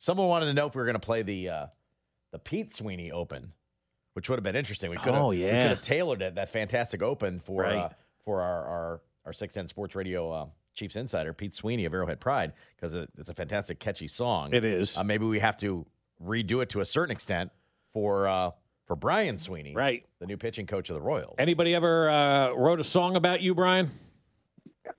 Someone wanted to know if we were going to play the uh, the Pete Sweeney Open, which would have been interesting. We could have Oh, we yeah. could have tailored it that fantastic Open for Right. uh, for our our our six ten Sports Radio uh, Chiefs insider Pete Sweeney of Arrowhead Pride because it's a fantastic catchy song. It is. Uh, maybe we have to redo it to a certain extent for uh, for Brian Sweeney, Right. the new pitching coach of the Royals. Anybody ever uh, wrote a song about you, Brian?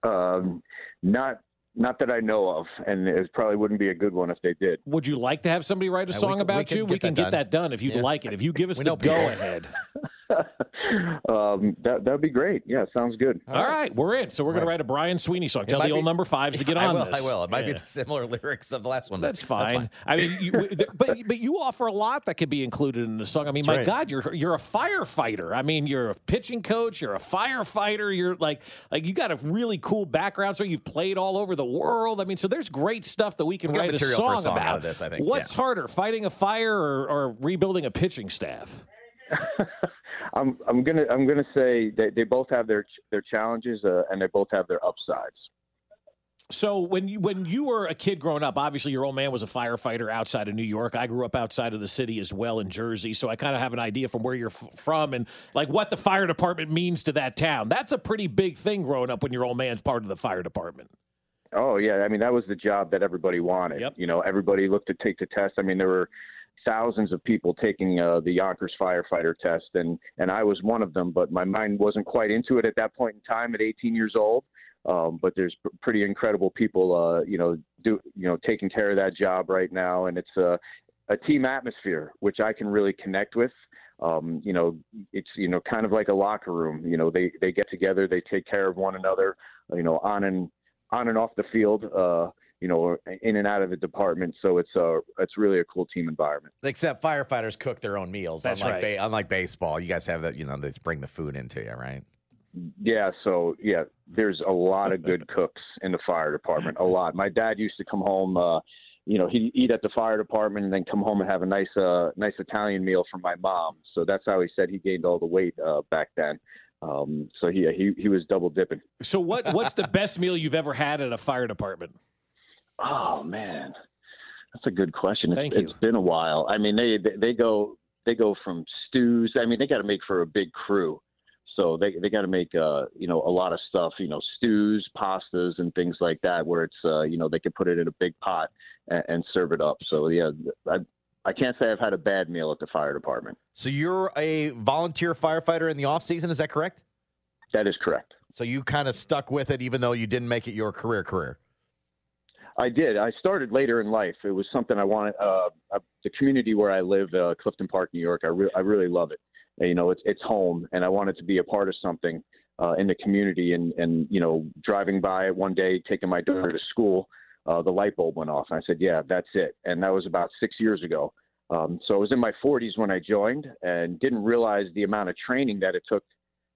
Um, not not that I know of, and it probably wouldn't be a good one if they did. Would you like to have somebody write a uh, Yeah, song we about could you? get we can that get done. that done if you'd Yeah. like it. If you give us We the go ahead. um, that that'd be great. Yeah, sounds good. All right, we're in. So we're going to write a Brian Sweeney song. Tell might the old be- number fives to get I on will, this. I will. It might be the similar lyrics of the last one. but That's fine. I mean, you, but but you offer a lot that could be included in the song. I mean, my right. God, you're you're a firefighter. I mean, you're a pitching coach. You're a firefighter. You're like like you got a really cool background. So you've played all over the world. I mean, so there's great stuff that we can We write a material for a song, song out about. of this, I think. What's Yeah. harder, fighting a fire or, or rebuilding a pitching staff? I'm I'm gonna I'm gonna say that they both have their their challenges uh, and they both have their upsides. So when you when you were a kid growing up, obviously your old man was a firefighter outside of New York. I grew up outside of the city as well in Jersey, so I kind of have an idea from where you're f- from and like what the fire department means to that town. That's a pretty big thing growing up when your old man's part of the fire department. Oh yeah, I mean that was the job that everybody wanted. Yep. You know, everybody looked to take the test. I mean, there were thousands of people taking uh, the Yonkers firefighter test, and and I was one of them. But my mind wasn't quite into it at that point in time at 18 years old. Um, but there's pretty incredible people, uh, you know, do you know taking care of that job right now, and it's a a team atmosphere which I can really connect with. Um, you know, it's you know kind of like a locker room. You know, they they get together, they take care of one another. You know, on and on and off the field. Uh, you know, in and out of the department. So it's a it's really a cool team environment. Except firefighters cook their own meals. That's unlike right. Ba- unlike baseball, you guys have that. You know, they bring the food into you, right? Yeah, so yeah, there's a lot of good cooks in the fire department. A lot. My dad used to come home. Uh, you know, he'd eat at the fire department and then come home and have a nice, uh, nice Italian meal from my mom. So that's how he said he gained all the weight uh, back then. Um, so he, he he was double dipping. So what what's the best meal you've ever had at a fire department? Oh man, that's a good question. It's, you. it's been a while. I mean, they they- they go they go from stews. I mean, they got to make for a big crew, so they they got to make uh you know a lot of stuff. You know, stews, pastas, and things like that, where it's uh you know they can put it in a big pot and, and serve it up. So yeah, I I can't say I've had a bad meal at the fire department. So you're a volunteer firefighter in the off season. Is that correct? That is correct. So you kind of stuck with it, even though you didn't make it your career career. I did. I started later in life. It was something I wanted. Uh, uh, the community where I live, uh, Clifton Park, New York. I, re- I really love it. You know, it's it's home, and I wanted to be a part of something uh, in the community. And and you know, driving by one day, taking my daughter to school, uh, the light bulb went off, and I said, "Yeah, that's it." And that was about six years ago. Um, so I was in my 40s when I joined, and didn't realize the amount of training that it took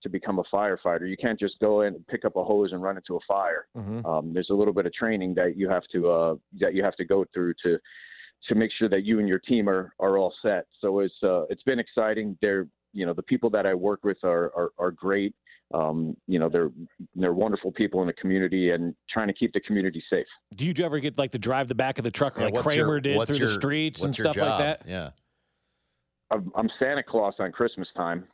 to become a firefighter. You can't just go in, and pick up a hose, and run into a fire um, there's a little bit of training that you have to uh, that you have to go through to to make sure that you and your team are, are all set. So it's uh, it's been exciting. They're you know the people that I work with are are, are great. Um, you know they're they're wonderful people in the community and trying to keep the community safe. Do you ever get like to drive the back of the truck Yeah, like Kramer your- did through your- the streets and what's your stuff like that? Yeah. I'm, I'm Santa Claus on Christmas time,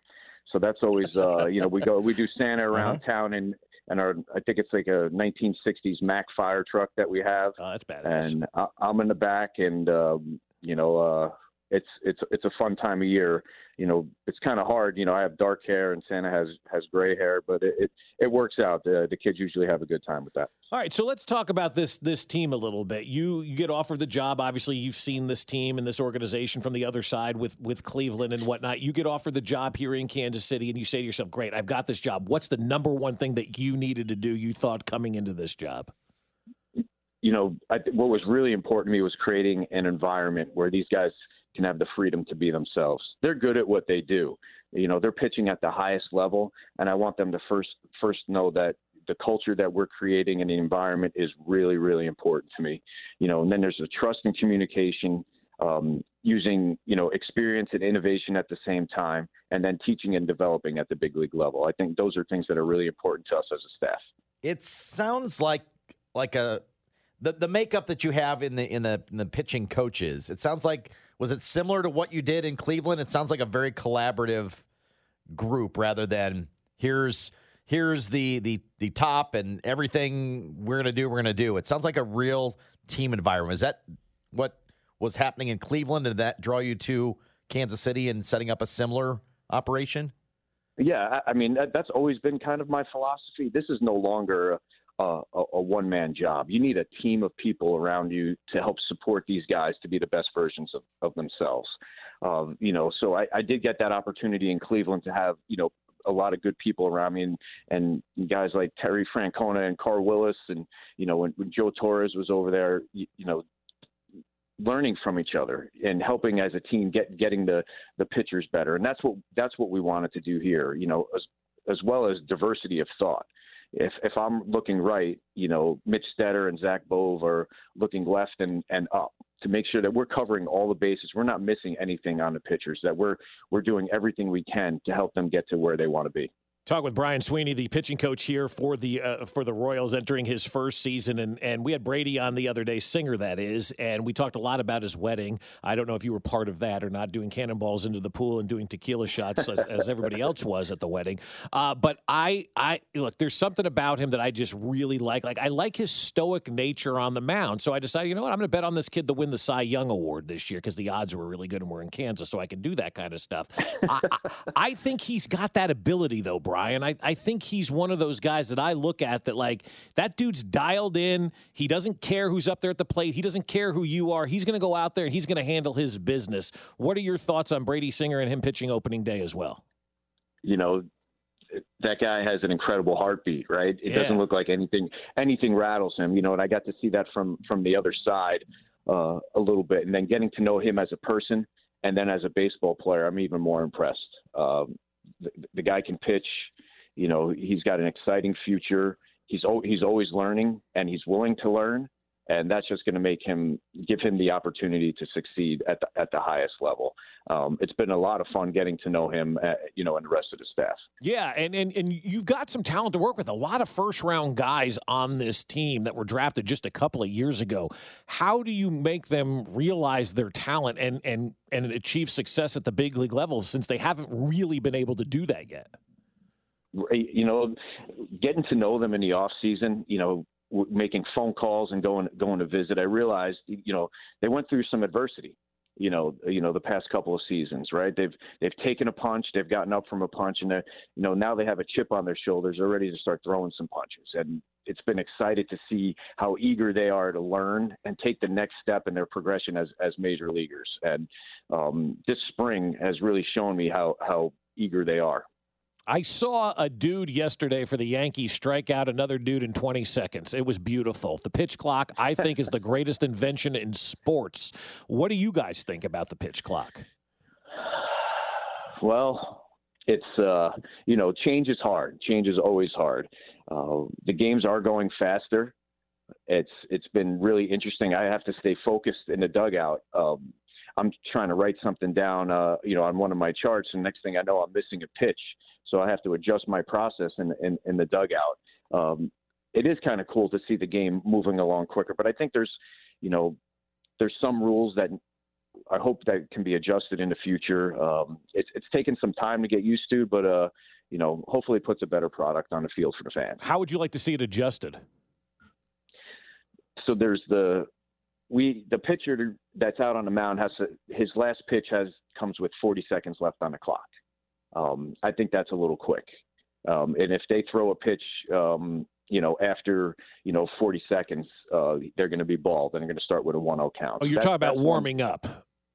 so that's always uh, you know we go we do Santa around Uh-huh. town and and our I think it's like a 1960s Mack fire truck that we have. Oh, that's badass. and I, I'm in the back, and um, you know, uh, it's it's it's a fun time of year. You know, it's kind of hard. You know, I have dark hair, and Santa has has gray hair, but it it, it works out. The, the kids usually have a good time with that. All right, so let's talk about this this team a little bit. You you get offered the job. Obviously, you've seen this team and this organization from the other side with with Cleveland and whatnot. You get offered the job here in Kansas City, and you say to yourself, "Great, I've got this job." What's the number one thing that you needed to do? You thought coming into this job? you know, I, what was really important to me was creating an environment where these guys can have the freedom to be themselves. They're good at what they do. You know, they're pitching at the highest level, and I want them to first first know that the culture that we're creating in the environment is really, really important to me. You know, and then there's the trust and communication, um, using you know experience and innovation at the same time, and then teaching and developing at the big league level. I think those are things that are really important to us as a staff. It sounds like like a the the makeup that you have in the in the in the pitching coaches. It sounds like was it similar to what you did in Cleveland? It sounds like a very collaborative group rather than here's here's the the the top and everything we're going to do we're to do. It sounds like a real team environment. Is that what was happening in Cleveland did that draw you to Kansas City and setting up a similar operation? Yeah, I mean that, that's always been kind of my philosophy. This is no longer a, a one man job. You need a team of people around you to help support these guys to be the best versions of, of themselves. Um, you know, so I, I did get that opportunity in Cleveland to have, you know, a lot of good people around me and, and guys like Terry Francona and Carl Willis. And, you know, when, when Joe Torres was over there, you, you know, learning from each other and helping as a team get getting the the pitchers better and that's what that's what we wanted to do here you know as as well as diversity of thought if if I'm looking right, you know, Mitch Stetter and Zach Bove are looking left and, and up to make sure that we're covering all the bases. We're not missing anything on the pitchers. That we're we're doing everything we can to help them get to where they want to be. Talk with Brian Sweeney, the pitching coach here for the uh, for the Royals, entering his first season, and and we had Brady on the other day, Singer that is, and we talked a lot about his wedding. I don't know if you were part of that or not, doing cannonballs into the pool and doing tequila shots as, as everybody else was at the wedding. Uh, but I I look, there's something about him that I just really like. Like I like his stoic nature on the mound, so I decided, you know what, I'm going to bet on this kid to win the Cy Young Award this year because the odds were really good and we're in Kansas, so I can do that kind of stuff. I, I, I think he's got that ability though, Brian. I, I think he's one of those guys that I look at that like that dude's dialed in. He doesn't care who's up there at the plate. He doesn't care who you are. He's going to go out there and he's going to handle his business. What are your thoughts on Brady Singer and him pitching opening day as well? You know, that guy has an incredible heartbeat, right? It Yeah. doesn't look like anything anything rattles him, you know. And I got to see that from from the other side uh, a little bit, and then getting to know him as a person, and then as a baseball player, I'm even more impressed. Um, the, the guy can pitch. You know, he's got an exciting future. He's al- he's always learning, and he's willing to learn, and that's just going to make him give him the opportunity to succeed at the at the highest level. Um, it's been a lot of fun getting to know him, uh, you know, and the rest of the staff. Yeah, and, and and you've got some talent to work with. A lot of first round guys on this team that were drafted just a couple of years ago. How do you make them realize their talent and and and achieve success at the big league level since they haven't really been able to do that yet? you know, getting to know them in the off season, you know, making phone calls and going going to visit. I realized, you know, they went through some adversity. You know, you know, the past couple of seasons, right? They've they've taken a punch, they've gotten up from a punch, and you know now they have a chip on their shoulders. They're ready to start throwing some punches, and it's been excited to see how eager they are to learn and take the next step in their progression as as major leaguers. And um, this spring has really shown me how how eager they are. I saw a dude yesterday for the Yankees strike out another dude in 20 seconds. It was beautiful. The pitch clock, I think, is the greatest invention in sports. What do you guys think about the pitch clock? Well, it's uh, you know, change is hard. Change is always hard. Uh, the games are going faster. It's it's been really interesting. I have to stay focused in the dugout. Um, I'm trying to write something down, uh, you know, on one of my charts, and next thing I know, I'm missing a pitch. So I have to adjust my process in in, in the dugout. Um, it is kind of cool to see the game moving along quicker, but I think there's, you know, there's some rules that I hope that can be adjusted in the future. Um, it's it's taken some time to get used to, but uh, you know, hopefully it puts a better product on the field for the fans. How would you like to see it adjusted? So there's the we the pitcher that's out on the mound has to, his last pitch has comes with 40 seconds left on the clock. Um, I think that's a little quick. Um, and if they throw a pitch, um, you know, after you know 40 seconds, uh, they're going to be balled and they're going to start with a 1-0 count. Oh, you're That- talking about that's one- warming up.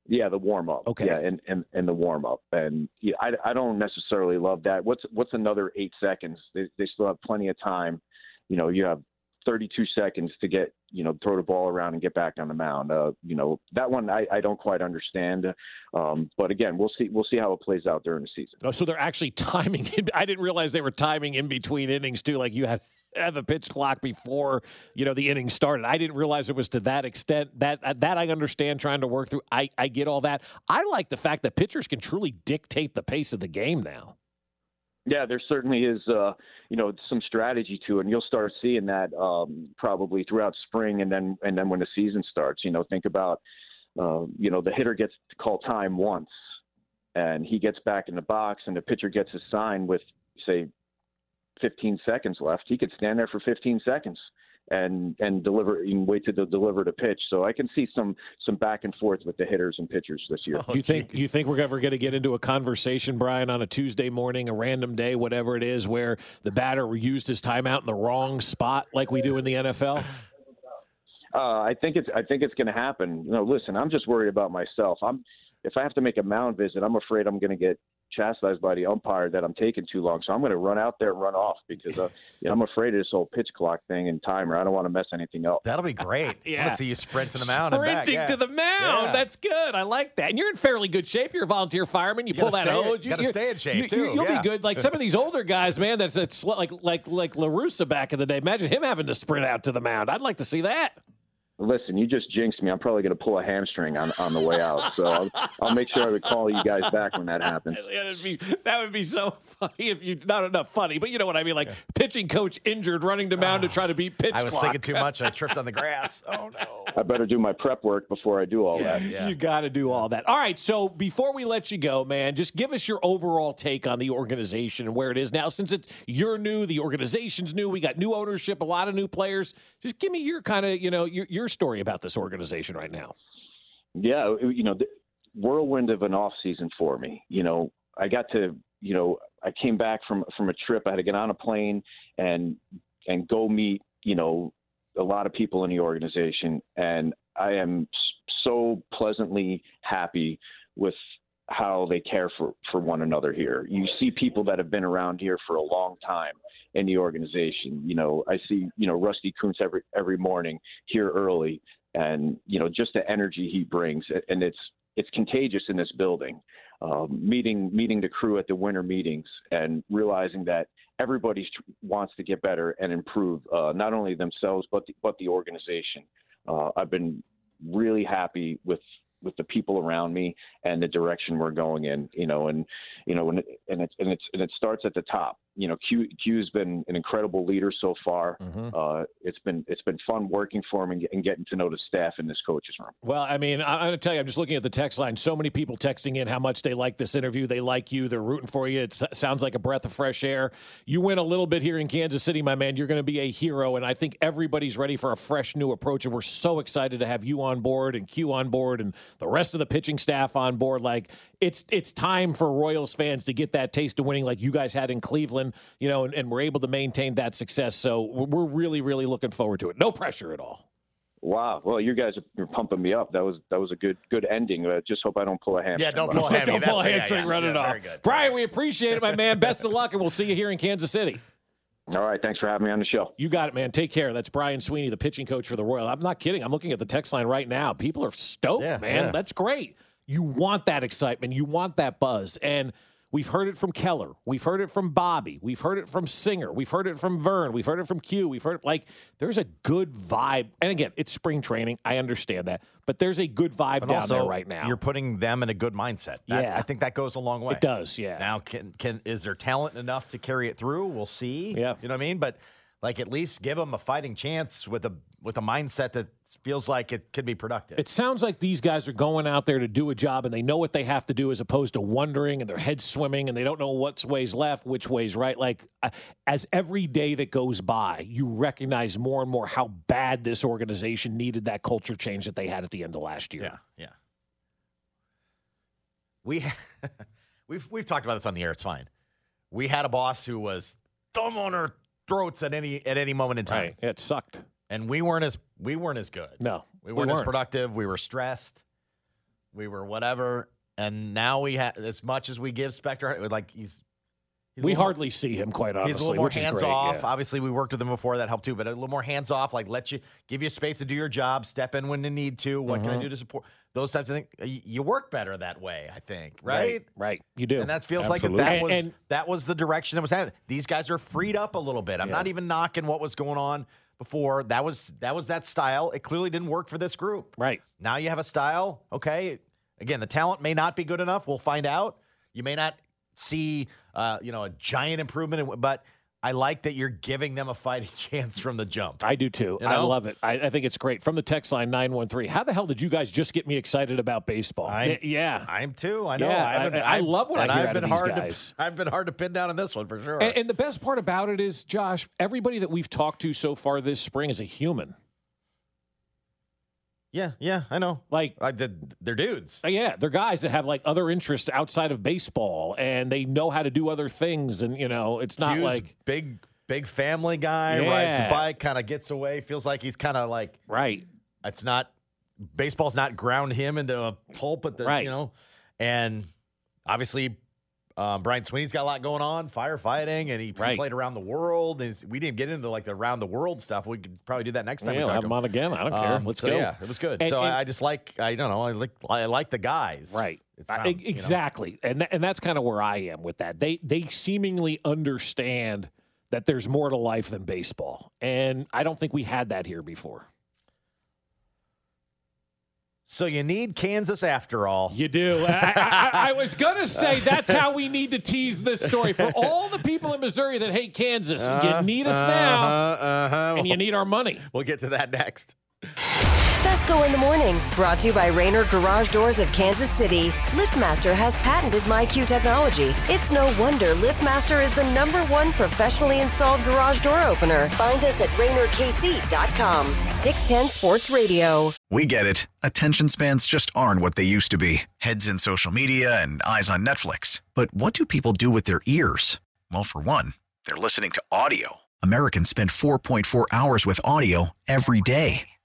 Yeah, the warm up. Okay. Yeah, and, and, and the warm up. And yeah, I, I don't necessarily love that. What's what's another eight seconds? They, they still have plenty of time. You know, you have 32 seconds to get you know throw the ball around and get back on the mound. Uh, you know that one I, I don't quite understand, um, but again we'll see we'll see how it plays out during the season. Oh, so they're actually timing. I didn't realize they were timing in between innings too. Like you had have a pitch clock before you know the inning started. I didn't realize it was to that extent. That uh, that I understand trying to work through. I I get all that. I like the fact that pitchers can truly dictate the pace of the game now. Yeah, there certainly is, uh, you know, some strategy to it, and you'll start seeing that um, probably throughout spring, and then and then when the season starts. You know, think about, uh, you know, the hitter gets to call time once, and he gets back in the box, and the pitcher gets a sign with say 15 seconds left. He could stand there for 15 seconds and and deliver and wait to deliver the pitch. So I can see some some back and forth with the hitters and pitchers this year. Oh, you think you think we're ever going to get into a conversation, Brian, on a Tuesday morning, a random day, whatever it is, where the batter used his timeout in the wrong spot, like we do in the NFL? Uh, I think it's I think it's going to happen. You know, listen, I'm just worried about myself. I'm if I have to make a mound visit, I'm afraid I'm going to get chastised by the umpire that I'm taking too long. So I'm going to run out there and run off because uh, you know, I'm afraid of this whole pitch clock thing and timer. I don't want to mess anything up. That'll be great. yeah. I want to see you sprint to the mound. Sprinting yeah. to the mound. Yeah. That's good. I like that. And you're in fairly good shape. You're a volunteer fireman. You, you pull that hose. You got to stay in shape you, too. You'll yeah. be good. Like some of these older guys, man. That's that's like like like La Russa back in the day. Imagine him having to sprint out to the mound. I'd like to see that. Listen, you just jinxed me. I'm probably going to pull a hamstring on, on the way out. So I'll, I'll make sure I would call you guys back when that happens. Be, that would be so funny if you not enough funny, but you know what I mean. Like yeah. pitching coach injured, running to mound to try to beat pitch. I was clock. thinking too much. I tripped on the grass. Oh no! I better do my prep work before I do all yeah, that. Yeah. You got to do all that. All right. So before we let you go, man, just give us your overall take on the organization and where it is now. Since it's you're new, the organization's new. We got new ownership, a lot of new players. Just give me your kind of you know your your story about this organization right now? Yeah, you know, whirlwind of an off season for me. You know, I got to, you know, I came back from from a trip. I had to get on a plane and and go meet, you know, a lot of people in the organization, and I am so pleasantly happy with how they care for for one another here. You see people that have been around here for a long time in the organization. You know, I see you know Rusty Kuntz every every morning here early, and you know just the energy he brings, and it's it's contagious in this building. Um, meeting meeting the crew at the winter meetings and realizing that everybody wants to get better and improve, uh, not only themselves but the, but the organization. Uh, I've been really happy with with the people around me and the direction we're going in. You know, and you know, and it, and it's and it's and it starts at the top you know, Q Q's been an incredible leader so far. Mm-hmm. Uh, it's been it's been fun working for him and, and, getting to know the staff in this coach's room. Well, I mean, I'm going to tell you, I'm just looking at the text line. So many people texting in how much they like this interview. They like you. They're rooting for you. It sounds like a breath of fresh air. You win a little bit here in Kansas City, my man. You're going to be a hero, and I think everybody's ready for a fresh new approach. And we're so excited to have you on board and Q on board and the rest of the pitching staff on board. Like it's it's time for Royals fans to get that taste of winning, like you guys had in Cleveland. You know, and, and and we're able to maintain that success. So we're really, really looking forward to it. No pressure at all. Wow. Well, you guys are pumping me up. That was that was a good good ending. I just hope I don't pull a hamstring. Yeah, don't pull a hamstring. don't pull a hamstring. Yeah, yeah, run yeah, it off. Good. Brian, we appreciate it, my man. Best of luck, and we'll see you here in Kansas City. All right. Thanks for having me on the show. You got it, man. Take care. That's Brian Sweeney, the pitching coach for the Royal. I'm not kidding. I'm looking at the text line right now. People are stoked, man. That's great. You want that excitement. You want that buzz. And – We've heard it from Keller. We've heard it from Bobby. We've heard it from Singer. We've heard it from Vern. We've heard it from Q. We've heard it like there's a good vibe. And again, it's spring training. I understand that. But there's a good vibe but down also, there right now. You're putting them in a good mindset. That, yeah. I think that goes a long way. It does, yeah. Now can can is there talent enough to carry it through? We'll see. Yeah. You know what I mean? But like at least give them a fighting chance with a with a mindset that feels like it could be productive. It sounds like these guys are going out there to do a job and they know what they have to do as opposed to wondering and their heads swimming and they don't know what's ways left, which ways right. Like uh, as every day that goes by, you recognize more and more how bad this organization needed that culture change that they had at the end of last year. Yeah, yeah. We we've we've talked about this on the air. It's fine. We had a boss who was thumb on her throats at any at any moment in time. Right. It sucked, and we weren't as we weren't as good. No, we weren't, we weren't. as productive. We were stressed. We were whatever. And now we have as much as we give Spectre, like he's we hardly see him quite honestly. He's a little more which is hands great, off. yeah. Obviously, we worked with him before. That helped too. But a little more hands off, like let you give you space to do your job, step in when you need to. What Mm-hmm. can I do to support those types of things? You work better that way, I think. Right. Right, you do. And that feels like that was and- that was the direction that was happening. These guys are freed up a little bit. I'm Yeah. not even knocking what was going on before. That was that was that style. It clearly didn't work for this group. right. Now you have a style. Okay. Again, the talent may not be good enough. We'll find out. You may not see, uh, you know, a giant improvement, but I like that you're giving them a fighting chance from the jump. I do too. You I love it. I, I think it's great. From the text line 913, how the hell did you guys just get me excited about baseball? I- yeah. I'm too. I know. Yeah, I, I- I love what I hear I've been hard guys. To, I've been hard to pin down in this one for sure. And, and the best part about it is, Josh, everybody that we've talked to so far this spring is a human. Yeah, yeah, I know. Like, I did. They're dudes. uh, yeah, they're guys that have like other interests outside of baseball and they know how to do other things. And, you know, it's not Hughes, like, big, big family guy. Rides a bike, kind of gets away. Feels like he's kind of like right. it's not baseball's not ground him into a pulp at the Right. you know and obviously um, Brian Sweeney's got a lot going on firefighting and he, Right. played around the world we didn't get into like the around the world stuff we could probably do that next time Yeah, we talk have them on again. I don't care. Um, Let's so, go. yeah it was good And- so and- I, I just like I don't know I like I like the guys Right. It I- sound- you know. exactly. And tha- and that's kind of where I am with that. They they seemingly understand that there's more to life than baseball. And I don't think we had that here before. So you need Kansas after all You do. I, I, I, was going to say that's how we need to tease this story. For all the people in Missouri that hate Kansas, you need us now, uh-huh, uh-huh. and you need our money. we'll get to that next Fescoe in the morning, brought to you by Raynor Garage Doors of Kansas City. LiftMaster has patented MyQ technology. It's no wonder LiftMaster is the number one professionally installed garage door opener. Find us at RaynorKC.com. 610 Sports Radio. We get it. Attention spans just aren't what they used to be heads in social media and eyes on Netflix. But what do people do with their ears? Well, for one, they're listening to audio. Americans spend 4.4 hours with audio every day.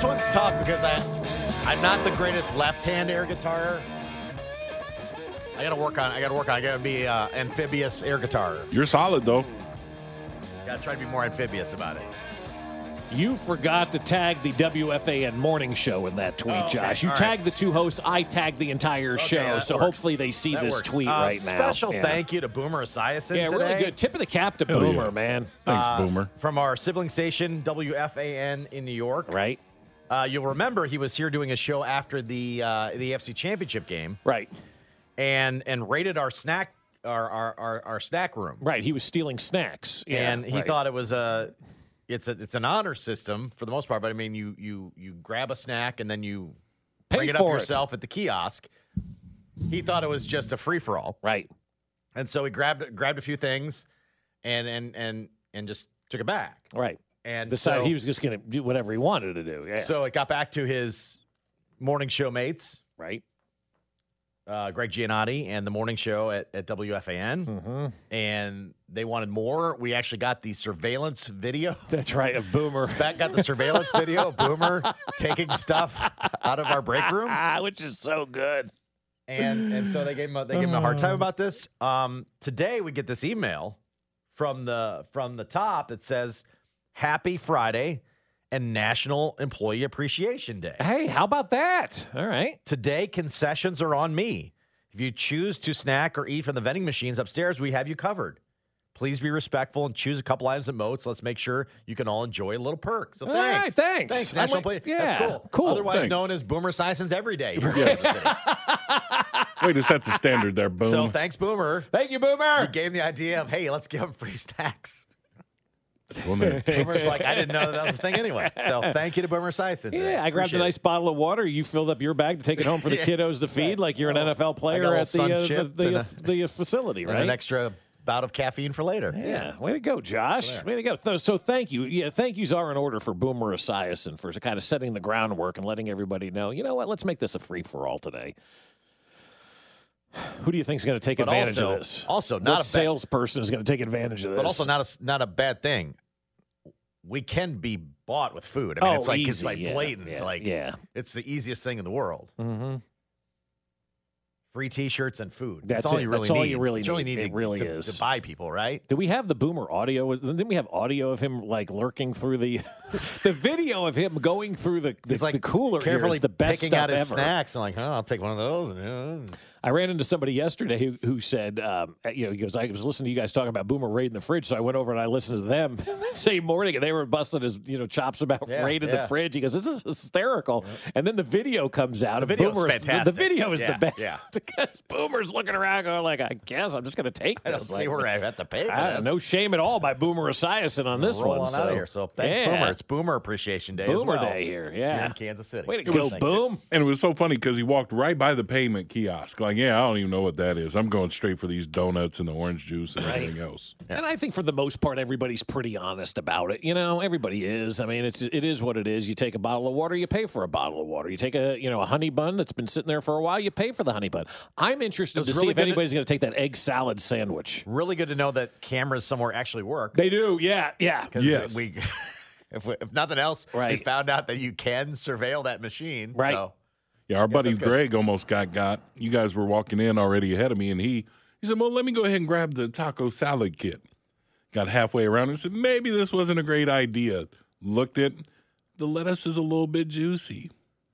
This one's tough because I, I'm not the greatest left-hand air guitar. I gotta work on. I gotta work on. I gotta be uh, amphibious air guitar. You're solid though. Gotta try to be more amphibious about it. You forgot to tag the WFAN morning show in that tweet, Oh, okay. Josh. You All right. tagged the two hosts. I tagged the entire Okay, show. So works. hopefully they see That this works. tweet Uh, right now. Special Yeah. thank you to Boomer Esiason Yeah, today. really good. Tip of the cap to Hell Boomer, yeah. man. Thanks, Uh, Boomer. From our sibling station WFAN in New York. Right? Uh, you'll remember he was here doing a show after the uh, the AFC Championship game Right. and and raided our snack our our, our, our snack room. Right. He was stealing snacks. Yeah, and he right. thought it was a it's a it's an honor system for the most part but i mean you you you grab a snack and then you Pay bring it up for it. yourself at the kiosk he thought it was just a free-for-all Right. and so he grabbed grabbed a few things and and and and just took it back Right. And Decided so, he was just going to do whatever he wanted to do. Yeah. so it got back to his morning show mates right. uh, Greg Giannotti and the morning show at, at WFAN, Mm-hmm. and they wanted more. We actually got the surveillance video. That's right. Of Boomer. Spec got the surveillance video of Boomer taking stuff out of our break room, Ah, which is so good. and and so they gave him a, they gave him a hard time about this. Um, today we get this email from the from the top that says Happy Friday and National Employee Appreciation Day. Hey, how about that? All right. Today concessions are on me. If you choose to snack or eat from the vending machines upstairs, we have you covered. Please be respectful and choose a couple items at Moats. Let's make sure you can all enjoy a little perk. So All thanks. right, thanks. Thanks, National like- Employee. That's yeah, cool. cool. Otherwise Thanks. known as Boomer Esiason's Every Day. here in Way to set the standard there, Boomer. So thanks, Boomer. Thank you, Boomer. He gave the idea of, hey, let's give him free snacks. Boomer. Boomer's like, I didn't know that, that was a thing anyway. So thank you to Boomer Esiason. Yeah, I grabbed a nice it. bottle of water. You filled up your bag to take it home for the Yeah. kiddos to feed, like you're an Oh, NFL player at the uh, the, the, uh, a- the facility, right? an extra bout of caffeine for later. Yeah, way to go, Josh. Way to go. So, so thank you. Yeah, thank yous are in order for Boomer Esiason for kind of setting the groundwork and letting everybody know, you know what, let's make this a free for all today. Who do you think is going to take But advantage also- of this? also what not a bad- salesperson is going to take advantage of this? But also not a, not a bad thing. We can be bought with food. I mean, Oh, it's like it's like yeah, blatant. yeah, like yeah. it's the easiest thing in the world. Mm-hmm. Free T-shirts and food. That's all it. you really That's need. all you really That's all you need. need It to, really to- is. to buy people, right? Do we have the Boomer audio? Didn't we have audio of him like lurking through the the video of him going through the the, He's like the cooler carefully the best picking stuff out his ever. snacks and like, oh, I'll take one of those. And, uh, I ran into somebody yesterday who, who said, um, you know, he goes, I was listening to you guys talking about Boomer raiding the fridge, so I went over and I listened to them the same morning, and they were busting his, you know, chops about Yeah, raiding yeah. the fridge. He goes, this is hysterical. And then the video comes out. The and video's Boomer is- the- The, video is Yeah, the best. yeah. because Boomer's looking around going like, I guess I'm just going to take I don't this. see where I have to pay for I- this. no shame at all by Boomer Esiason on this Roll one. on so. out of here. So thanks, Yeah. Boomer. It's Boomer Appreciation Day. as Boomer well Day here. Here Yeah. in Kansas City. Way to go. Boom. And it was so funny because he walked right by the payment kiosk. Like, yeah, I don't even know what that is. I'm going straight for these donuts and the orange juice and everything else. And I think for the most part, everybody's pretty honest about it. You know, everybody is. I mean, it's it is what it is. You take a bottle of water, you pay for a bottle of water. You take a you know a honey bun that's been sitting there for a while, you pay for the honey bun. I'm interested It was to see really if good to- anybody's going to take that egg salad sandwich. Really good to know that cameras somewhere actually work. They do, yeah, Yeah. Yes. we, if, we, if nothing else, we found out that you can surveil that machine. Right. So Yeah, our buddy that's good. Greg almost got got. You guys were walking in already ahead of me, and he he said, "Well, let me go ahead and grab the taco salad kit." Got halfway around and said, "Maybe this wasn't a great idea." Looked at the lettuce is a little bit juicy,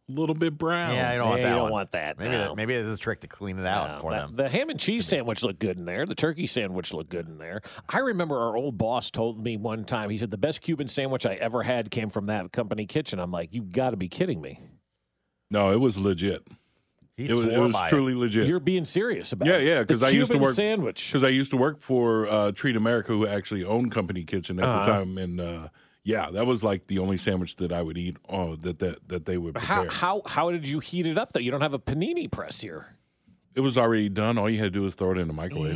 a little bit brown. yeah, I don't Yeah, want you that. don't one. want that, Maybe no. that, maybe this is a trick to clean it out No, for that- them. The ham and cheese sandwich looked good in there. The turkey sandwich looked good in there. I remember our old boss told me one time, he said, the best Cuban sandwich I ever had came from that company kitchen. I'm like, you got to be kidding me. No, it was legit. He It was, it was truly legit. You're being serious about Yeah, it. yeah, The 'cause I used to work- sandwich. because I used to work for uh, Treat America, who actually owned Company Kitchen at Uh-huh. the time, and uh, yeah, that was like the only sandwich that I would eat. Oh, that that that they would prepare. How, how how did you heat it up though? You don't have a panini press here. It was already done. All you had to do was throw it in the microwave.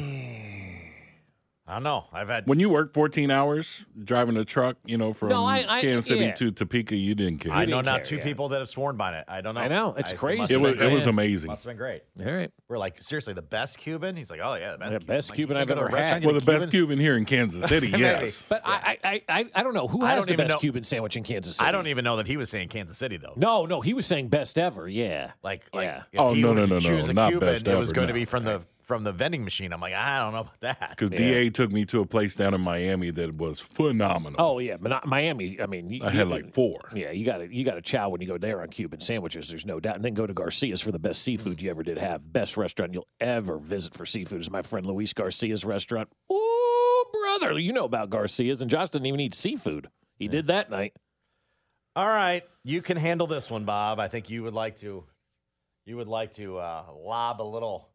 I don't know. I've had When you work 14 hours driving a truck, you know, from No, I- I- Kansas City yeah. to Topeka, you didn't care. I know didn't now care, two yeah. people that have sworn by it. I don't know. I know, it's I- crazy. must it was it was amazing. Must have been great. All right. We're like seriously the best Cuban. He's like, oh yeah, the best. The Cuban. best Like, Cuban I've can't go to ever had. Well, the a best Cuban? Cuban here in Kansas City, yes. But I, I, I I don't know who I has don't the even best know- Cuban sandwich in Kansas City. I don't even know that he was saying Kansas City though. No, no, he was saying best ever. Yeah. Like, like Yeah. Oh, no, no, no, no, not Cuban, best it was going to be from the from the vending machine. I'm like, I don't know about that. Because DA took me to a place down in Miami that was phenomenal. Oh yeah, but not Miami. I mean, you, I had you- like four. Yeah, you got to you got to chow when you go there on Cuban sandwiches. There's no doubt. And then go to Garcia's for the best seafood you ever did have. Best restaurant you'll ever visit for seafood is my friend Luis Garcia's restaurant. Ooh, brother, you know about Garcia's, and Josh didn't even eat seafood. He did that night. All right, you can handle this one, Bob. I think you would like to, you would like to uh, lob a little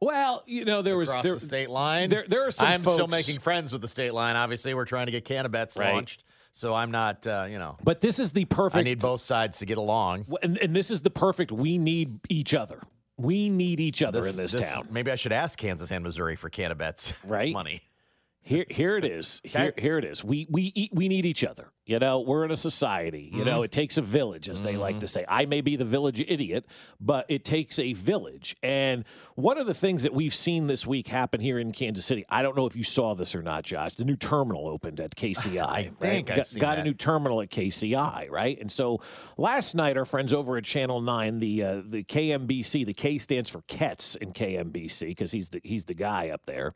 Well, you know there was there, the state line. there- there are some I'm still making friends with the state line. Obviously, we're trying to get Cannabets Right. launched, so I'm not. Uh, you know, but this is the perfect. I need both sides to get along. and, and this is the perfect. We need each other. We need each other in this, town. Maybe I should ask Kansas and Missouri for Cannabets Right. money. Here, here it is. Here, here it is. We we we need each other. You know, we're in a society. You Mm-hmm. know, it takes a village, as they like to say. I may be the village idiot, but it takes a village. And one of the things that we've seen this week happen here in Kansas City, I don't know if you saw this or not, Josh. The new terminal opened at KCI. I right? think got, got a new terminal at KCI, right? And so last night, our friends over at Channel Nine, the uh, the KMBC, the K stands for Ketz in KMBC because he's the he's the guy up there.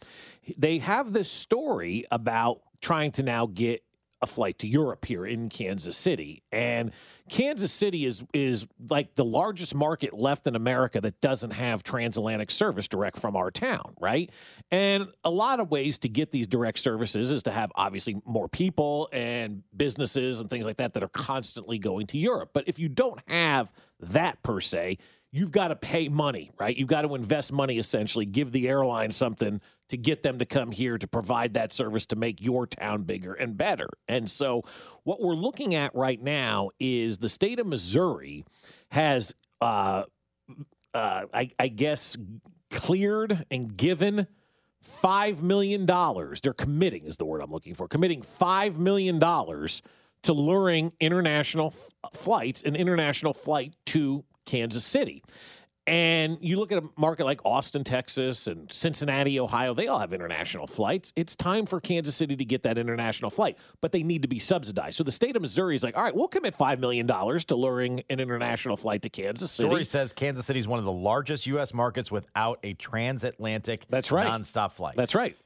They have this story about trying to now get a flight to Europe here in Kansas City. And Kansas City is is like the largest market left in America that doesn't have transatlantic service direct from our town, right? And a lot of ways to get these direct services is to have obviously more people and businesses and things like that that are constantly going to Europe. But if you don't have that per se, you've got to pay money, right? You've got to invest money essentially, give the airline something to get them to come here to provide that service to make your town bigger and better. And so, what we're looking at right now is the state of Missouri has, uh, uh, I, I guess, cleared and given $5 million. They're committing, is the word I'm looking for, committing $5 million to luring international f- flights, an international flight to Kansas City. And you look at a market like Austin, Texas, and Cincinnati, Ohio, they all have international flights. It's time for Kansas City to get that international flight, but they need to be subsidized. So the state of Missouri is like, all right, we'll commit $5 million to luring an international flight to Kansas City. Story says Kansas City is one of the largest U.S. markets without a transatlantic That's right. nonstop flight. That's right.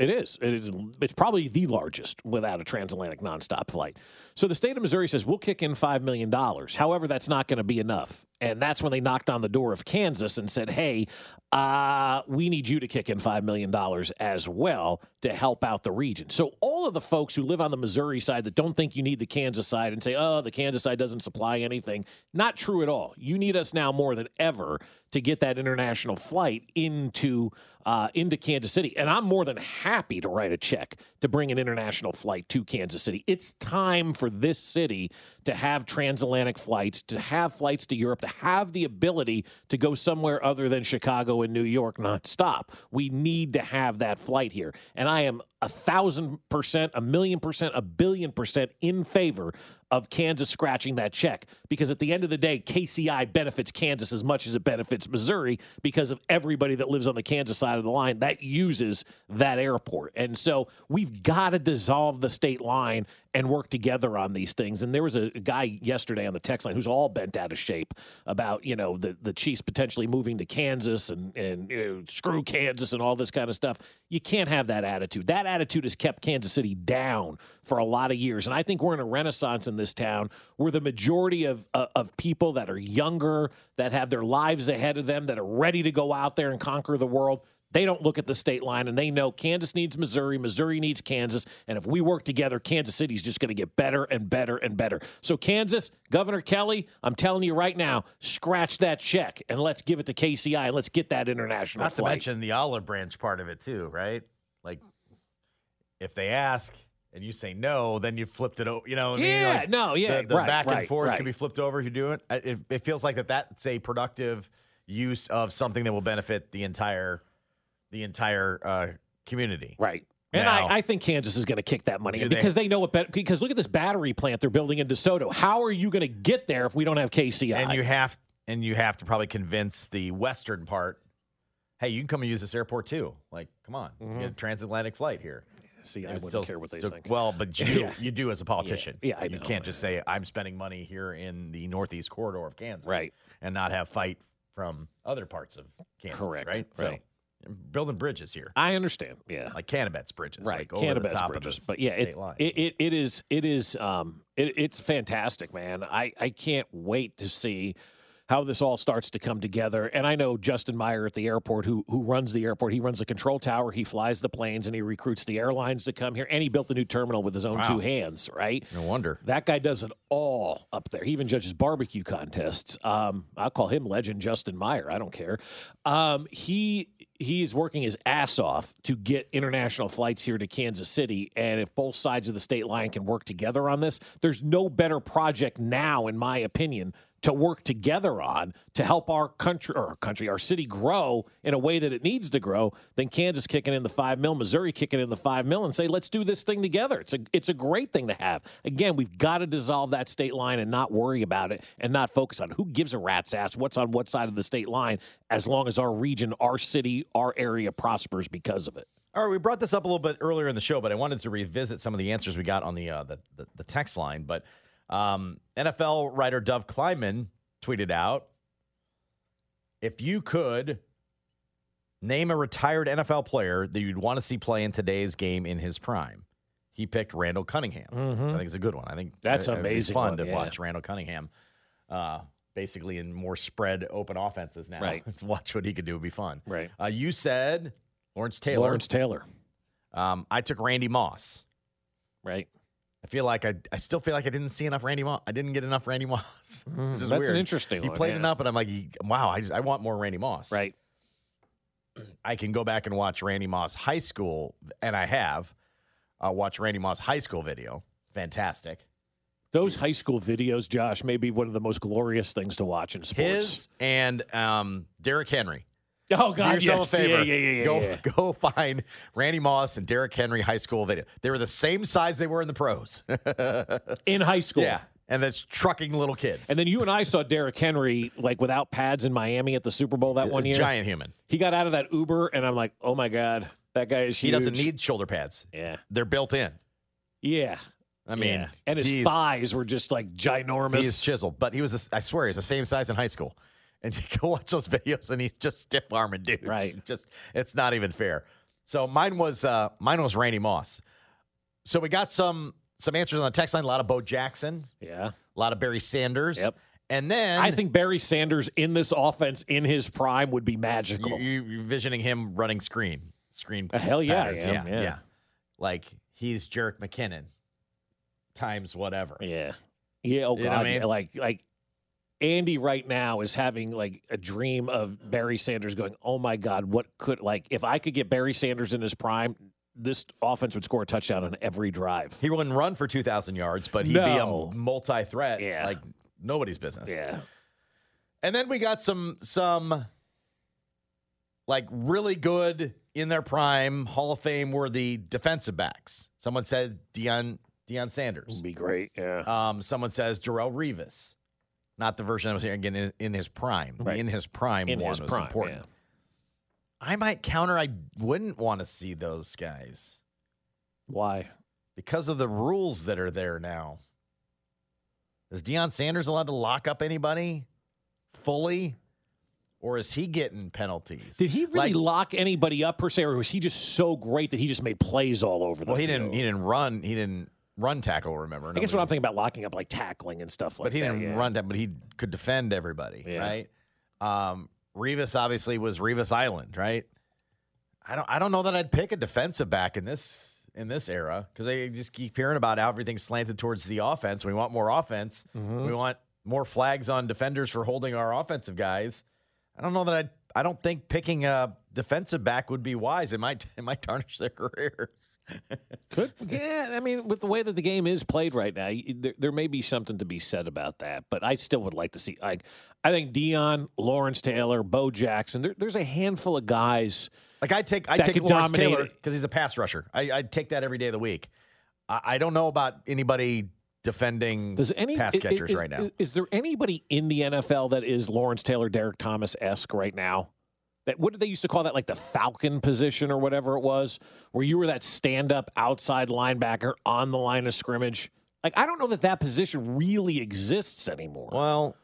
It is. It is. It's probably the largest without a transatlantic nonstop flight. So the state of Missouri says we'll kick in five million dollars. However, that's not going to be enough, and that's when they knocked on the door of Kansas and said, "Hey, uh, we need you to kick in five million dollars as well to help out the region." So all of the folks who live on the Missouri side that don't think you need the Kansas side and say, "Oh, the Kansas side doesn't supply anything," not true at all. You need us now more than ever to get that international flight into uh, into Kansas City. And I'm more than happy to write a check to bring an international flight to Kansas City. It's time for this city to have transatlantic flights, to have flights to Europe, to have the ability to go somewhere other than Chicago and New York nonstop. We need to have that flight here. And I am a thousand percent, a million percent, a billion percent in favor of Kansas scratching that check because at the end of the day, KCI benefits Kansas as much as it benefits Missouri because of everybody that lives on the Kansas side of the line that uses that airport. And so we've got to dissolve the state line and work together on these things. And there was a guy yesterday on the text line who's all bent out of shape about, you know, the, the Chiefs potentially moving to Kansas and, and you know, screw Kansas and all this kind of stuff. You can't have that attitude. That attitude has kept Kansas City down for a lot of years. And I think we're in a renaissance in this town where the majority of, uh, of people that are younger, that have their lives ahead of them, that are ready to go out there and conquer the world, they don't look at the state line and they know Kansas needs Missouri, Missouri needs Kansas. And if we work together, Kansas City is just going to get better and better and better. So, Kansas, Governor Kelly, I'm telling you right now, scratch that check and let's give it to KCI and let's get that international Not to mention the olive branch part of it too, right? Like, if they ask and you say no, then you flipped it over. You know, what I mean? Yeah, Like, no, yeah, the, the right, back and right, forth right. can be flipped over if you do it. It, it feels like that that's a productive use of something that will benefit the entire the entire uh, community. Right. And Now- I, I think Kansas is going to kick that money Do in they- because they know it better. Because look at this battery plant they're building in DeSoto. How are you going to get there if we don't have KCI? And you have and you have to probably convince the western part. Hey, you can come and use this airport too. Like, come on, you get a transatlantic flight here. See, I wouldn't still- care what they still- think. Well, but you do, Yeah. you do as a politician. Yeah, I you know. can't just say I'm spending money here in the northeast corridor of Kansas, Right. And not have fight from other parts of Kansas, Correct, right? right. So building bridges here, I understand. Yeah. like Cannabet's bridges, right. Like over the top bridges. but yeah, it, it, it, it is it is um it, it's fantastic, man. I, I can't wait to see how this all starts to come together. And I know Justin Meyer at the airport, who who runs the airport. He runs the control tower. He flies the planes, and he recruits the airlines to come here. And he built the new terminal with his own Wow. two hands. Right. no wonder. That guy does it all up there. He even judges barbecue contests. Um, I'll call him legend Justin Meyer. I don't care. Um, he is working his ass off to get international flights here to Kansas City. And if both sides of the state line can work together on this, there's no better project now, in my opinion, to work together on to help our country or our country, our city grow in a way that it needs to grow than Kansas kicking in the five mil, Missouri kicking in the five mil, and say, let's do this thing together. It's a it's a great thing to have. Again, we've got to dissolve that state line and not worry about it and not focus on who gives a rat's ass what's on what side of the state line, as long as our region, our city, our area prospers because of it. All right, we brought this up a little bit earlier in the show, but I wanted to revisit some of the answers we got on the uh, the, the, the text line. But um, NFL writer Dov Kleiman tweeted out, "If you could name a retired NFL player that you'd want to see play in today's game in his prime," he picked Randall Cunningham. Which I think is a good one. I think That's amazing fun one, to yeah. watch Randall Cunningham. Uh, Basically, in more spread open offenses now. Right. watch what he could do would be fun. Right. Uh, you said Lawrence Taylor. Lawrence Taylor, Um, I took Randy Moss. right? I feel like I, I still feel like I didn't see enough Randy Moss. I didn't get enough Randy Moss. Mm, that's weird. an interesting He one, played yeah. enough, and I'm like, wow, I, just, I want more Randy Moss. Right. I can go back and watch Randy Moss high school, and I have uh, watched Randy Moss high school video. Fantastic. Those high school videos, Josh, may be one of the most glorious things to watch in sports. His and um, Derrick Henry. oh God, Do yourself yes, a favor. yeah, yeah, yeah, go yeah. go find Randy Moss and Derrick Henry high school video. They were the same size they were in the pros. in high school. yeah, and that's trucking little kids. And then you and I saw Derrick Henry like without pads in Miami at the Super Bowl that one year. giant human. He got out of that Uber, and I'm like, oh my God, that guy is huge. He doesn't need shoulder pads. Yeah. They're built in. Yeah. I mean, Yeah. and his thighs were just like ginormous. He's chiseled, but he was, a, I swear, he's the same size in high school. And you go watch those videos, and he's just stiff arming dudes. Right. Just, it's not even fair. So mine was, uh, mine was Randy Moss. So we got some, some answers on the text line. A lot of Bo Jackson, yeah. a lot of Barry Sanders. Yep. And then I think Barry Sanders in this offense in his prime would be magical. you, you, are visioning him running screen, screen. Uh, hell yeah, am, yeah, yeah. Like he's Jerick McKinnon times whatever. yeah. Yeah. Oh You know God. I mean? Like like Andy right now is having like a dream of Barry Sanders going, Oh my God, what could like if I could get Barry Sanders in his prime, this offense would score a touchdown on every drive. He wouldn't run for 2,000 yards, but he'd No. be a multi threat Yeah. like nobody's business. Yeah. And then we got some, some like really good in their prime, Hall of Fame worthy defensive backs. Someone said Deion, Deion Sanders. Would be great. Yeah. Um, someone says Darrelle Revis. Not the version I was hearing again in, in his prime. The Right. in his prime in one his was prime. important. yeah. I might counter. I wouldn't want to see those guys Why? because of the rules that are there now. Is Deion Sanders allowed to lock up anybody fully, or is he getting penalties? Did he really Like- lock anybody up per se, or was he just so great that he just made plays all over the well, he field? didn't. He didn't run. He didn't run tackle. Remember? I guess what I'm thinking about locking up like tackling and stuff like that. but he that. didn't yeah. run that. But he could defend everybody, Yeah. right? Um, Revis obviously was Revis Island, right? I don't. I don't know that I'd pick a defensive back in this in this era because I just keep hearing about how everything's slanted towards the offense. We want more offense. Mm-hmm. We want more flags on defenders for holding our offensive guys. I don't know that I. I don't think picking a defensive back would be wise. It might. It might tarnish their careers. Could yeah, I mean, with the way that the game is played right now, there, there may be something to be said about that. But I still would like to see. Like, I think Deion, Lawrence Taylor, Bo Jackson. There, there's a handful of guys. Like I take I take Lawrence dominate Taylor because he's a pass rusher. I I take that every day of the week. I, I don't know about anybody defending Does any pass catchers is, right now. Is, is there anybody in the NFL that is Lawrence Taylor, Derrick Thomas esque right now? That what did they used to call that, like the Falcon position or whatever it was, where you were that stand up outside linebacker on the line of scrimmage. Like I don't know that that position really exists anymore. well,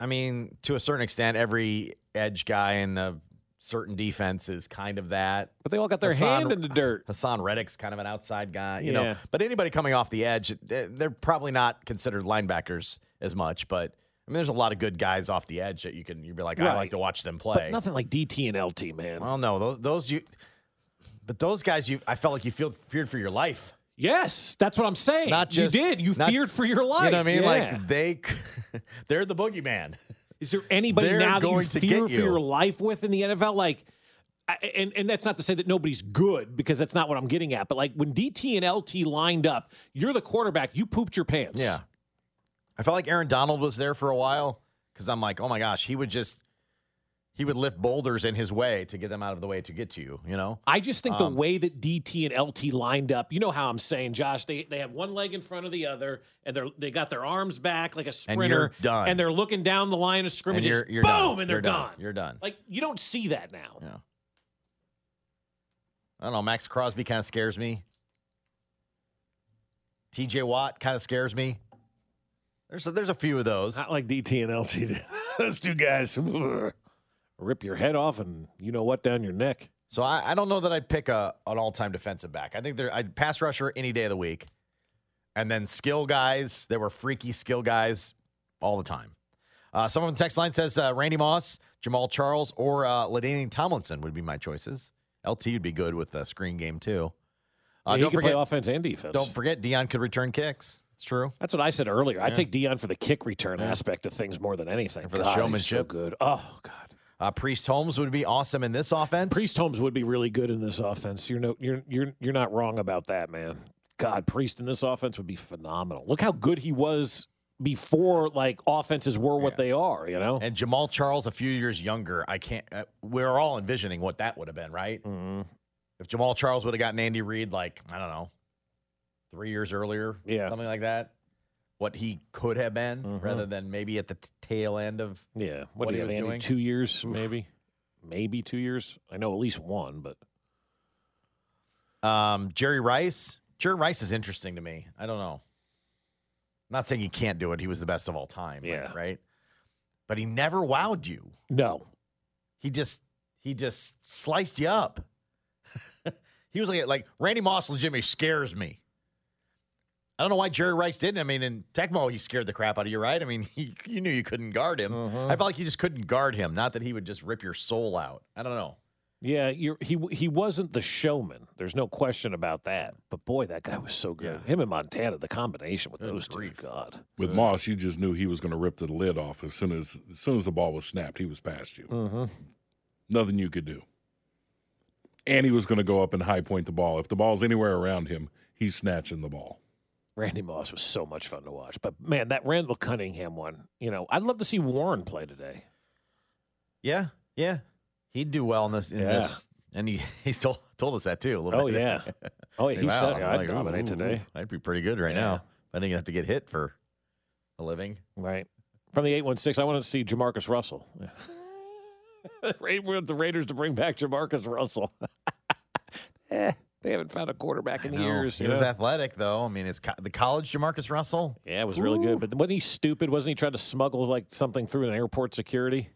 I mean, to a certain extent, every edge guy in a certain defense is kind of that. But they all got their Haason- hand in the dirt. Haason Reddick's kind of an outside guy, you know. But anybody coming off the edge, eh, they're probably not considered linebackers as much. But I mean, there's a lot of good guys off the edge that you can you'd be like, I like to watch them But play. nothing like DT and LT, man. Well, no, those those you, but those guys, you, I felt like you feel feared for your life. yes, that's what I'm saying. Not just- you did. You not- feared for your life. You know what I mean? Yeah. Like they, they're the boogeyman. Is there anybody They're now that you fear get for your life with in the NFL? Like, I, and and that's not to say that nobody's good because that's not what I'm getting at. But like when DT and LT lined up, you're the quarterback. You pooped your pants. Yeah, I felt like Aaron Donald was there for a while because I'm like, oh my gosh, he would just, he would lift boulders in his way to get them out of the way to get to you. You know? I just think Um, the way that DT and LT lined up, you know how I'm saying, Josh, they they have one leg in front of the other, and they're they got their arms back like a And sprinter, you're done. and they're looking down the line of scrimmage, And and you're, you're boom, done. and they're You're done. gone. You're done. Like you don't see that now. Yeah. I don't know. Maxx Crosby kind of scares me. T.J. Watt kind of scares me. There's a, there's a few of those. Not like DT and LT. Those two guys rip your head off and you know what down your neck. So I, I don't know that I'd pick a an all time defensive back. I think they're I'd pass rusher any day of the week, and then skill guys. There were freaky skill guys all the time. Uh, someone on the text line says uh, Randy Moss, Jamaal Charles, or uh, LaDainian Tomlinson would be my choices. LT would be good with the screen game too. Uh, he don't can play forget, offense and defense. don't forget, Deion could return kicks. It's true. That's what I said earlier. I take Deion for the kick return aspect of things more than anything. for the God, so showmanship. good. Oh God. Uh, Priest Holmes would be awesome in this offense. Priest Holmes would be really good in this offense. You're no, you're you're you're not wrong about that, man. God, Priest in this offense would be phenomenal. Look how good he was before like offenses were what they are. You know, and Jamaal Charles a few years younger. I can't. Uh, we're all envisioning what that would have been, right? Mm-hmm. If Jamaal Charles would have gotten Andy Reid, like I don't know, three years earlier, Yeah. something like that. What he could have been, Mhm. rather than maybe at the t- tail end of. yeah. what What, he was Andy? doing. Two years, maybe, maybe two years. I know at least one, but Um, Jerry Rice. Jerry Rice is interesting to me. I don't know. I'm not saying he can't do it. He was the best of all time. Yeah. Right. But he never wowed you. no. He just he just sliced you up. he was like like Randy Moss legitimately scares me. I don't know why Jerry Rice didn't. I mean, in Tecmo, he scared the crap out of you, right? I mean, he, you knew you couldn't guard him. I felt like you just couldn't guard him. Not that he would just rip your soul out. I don't know. Yeah, you're, he he wasn't the showman. There's no question about that. But boy, that guy was so good. Him and Montana, the combination with Good those grief. two, God. With Moss, you just knew he was going to rip the lid off as soon as as soon as the ball was snapped. He was past you. Mm-hmm. Nothing you could do. And he was going to go up and high point the ball. If the ball's anywhere around him, he's snatching the ball. Randy Moss was so much fun to watch. But man, that Randall Cunningham one, you know, I'd love to see Warren play today. Yeah, yeah, he'd do well in this. In Yeah. this, and he he still told us that too. A little. Oh, bit. yeah. Oh, yeah, he Wow, said, I'd like, dominate ooh, today. I'd be pretty good right Yeah. now. I didn't have to get hit for a living. Right. From the 816, I want to see JaMarcus Russell. Yeah. We want the Raiders to bring back JaMarcus Russell. eh, they haven't found a quarterback in years. He you was know? athletic though. I mean, it's co- the college JaMarcus Russell. Yeah, it was really good. But wasn't he stupid? Wasn't he trying to smuggle like something through an airport security?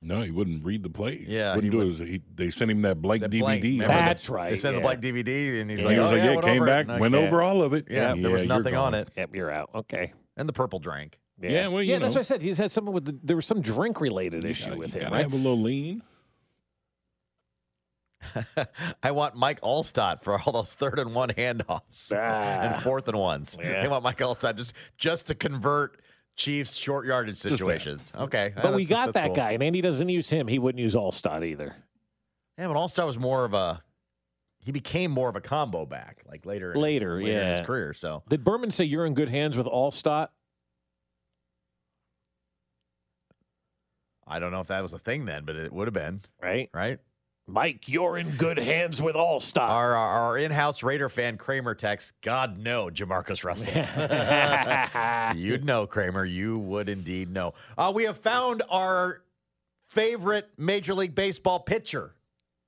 No, he wouldn't read the plays. Yeah, wouldn't he do it. He, they sent him that blank That DVD. blank- That's the- right, They sent yeah. the blank DVD, and he's And like, he was oh, like, yeah, yeah, came back, And I- went yeah. over all of it. Yeah, there was you're nothing on it, Yep, you're out. Okay. and the purple drank. Yeah, well, you yeah, that's what I said. He's had something with the, there was some drink related issue gotta- with you him, gotta right? have a little lean. I want Mike Alstott for all those third and one handoffs Ah. and fourth and ones. Yeah. They want Mike Alstott just just to convert Chiefs short yardage situations. Okay, But we got that cool. guy, and Andy doesn't use him. He wouldn't use Alstott either. Yeah, but Alstott was more of a. He became more of a combo back, like later. In his- Later, in his career. So Did Berman say you're in good hands with Alstott? I don't know if that was a thing then, but it would have been Right, right. Mike, you're in good hands with Alstott. Our, our our in-house Raider fan Kramer texts, God no, JaMarcus Russell. You'd know, Kramer. You would indeed know. Uh, we have found our favorite Major League Baseball pitcher.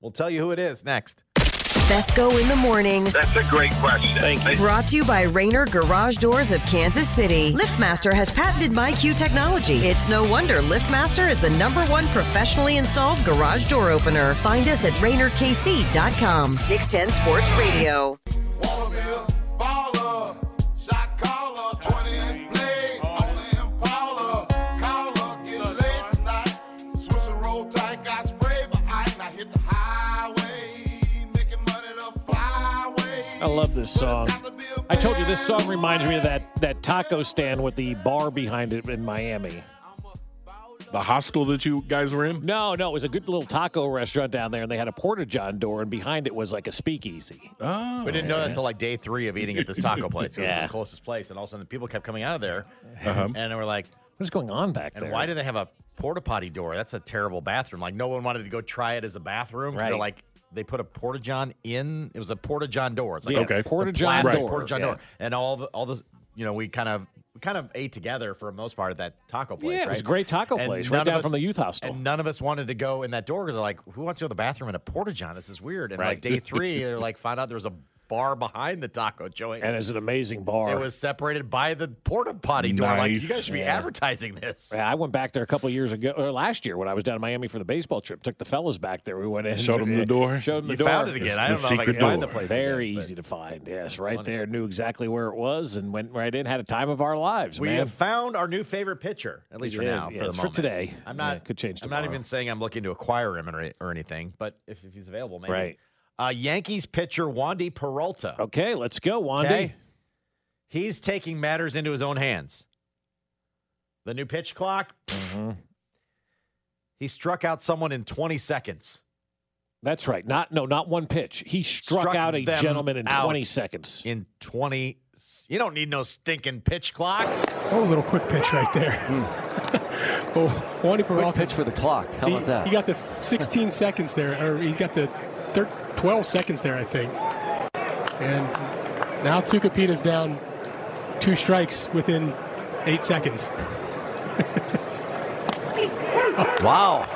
We'll tell you who it is next. Fescoe in the morning. That's a great question. Thank you. Brought to you by Raynor Garage Doors of Kansas City. LiftMaster has patented MyQ technology. It's no wonder LiftMaster is the number one professionally installed garage door opener. Find us at RaynorKC.com. 610 Sports Radio. Waterville, baller, shot I love this song. I told you this song reminds me of that that taco stand with the bar behind it in Miami. The hostel that you guys were in? No, no, it was a good little taco restaurant down there, and they had a porta john door, and behind it was like a speakeasy. Oh. We didn't know that until like day three of eating at this taco place. It was Yeah. the closest place, and all of a sudden people kept coming out of there, Uh-huh. and they were like, What's going on back "And there? why do they have a porta potty door? That's a terrible bathroom. Like no one wanted to go try it as a bathroom. 'cause They're Right. like." They put a porta john in. It was a porta john door. It's like Yeah, Okay. porta john plastic door, porta john yeah. door, and all the, all this. You know, we kind of we kind of ate together for the most part at that taco place. Yeah, it was right? a great taco And place, right down us- from the youth hostel. And none of us wanted to go in that door because they're like, "Who wants to go to the bathroom in a porta john? This is weird." And like day three, they're like, find out there was a bar behind the taco joint. and it's an amazing bar. It was separated by the porta potty door. Like, you guys should be advertising this. Yeah, I went back there a couple of years ago, or last year when I was down in Miami for the baseball trip. Took the fellas back there. We went in, Showed them the door? Showed them the You door. found it again. It's I the don't know if I secret can find the place. Very again, easy to find. Yes, right funny. there. Knew exactly where it was and went right in. Had a time of our lives. We man. have found our new favorite pitcher, at least for now. Yes, for the for today. I'm not. Yeah, could change I'm not even saying I'm looking to acquire him or, or anything, but if, if he's available, maybe. Right. Uh, Yankees pitcher Wandy Peralta. Okay, let's go, Wandy. Okay. He's taking matters into his own hands. The new pitch clock. Mhm. He struck out someone in 20 seconds. That's right. Not no, not one pitch. He struck, Struck out a gentleman in 20 seconds. In 20. You don't need no stinking pitch clock. Oh, a little quick pitch right there. oh, Wandy Peralta. quick pitch for the clock. How he, about that? He got the 16 seconds there, or he's got the thir- 12 seconds there, I think. And now Tucupita's down two strikes within eight seconds. wow.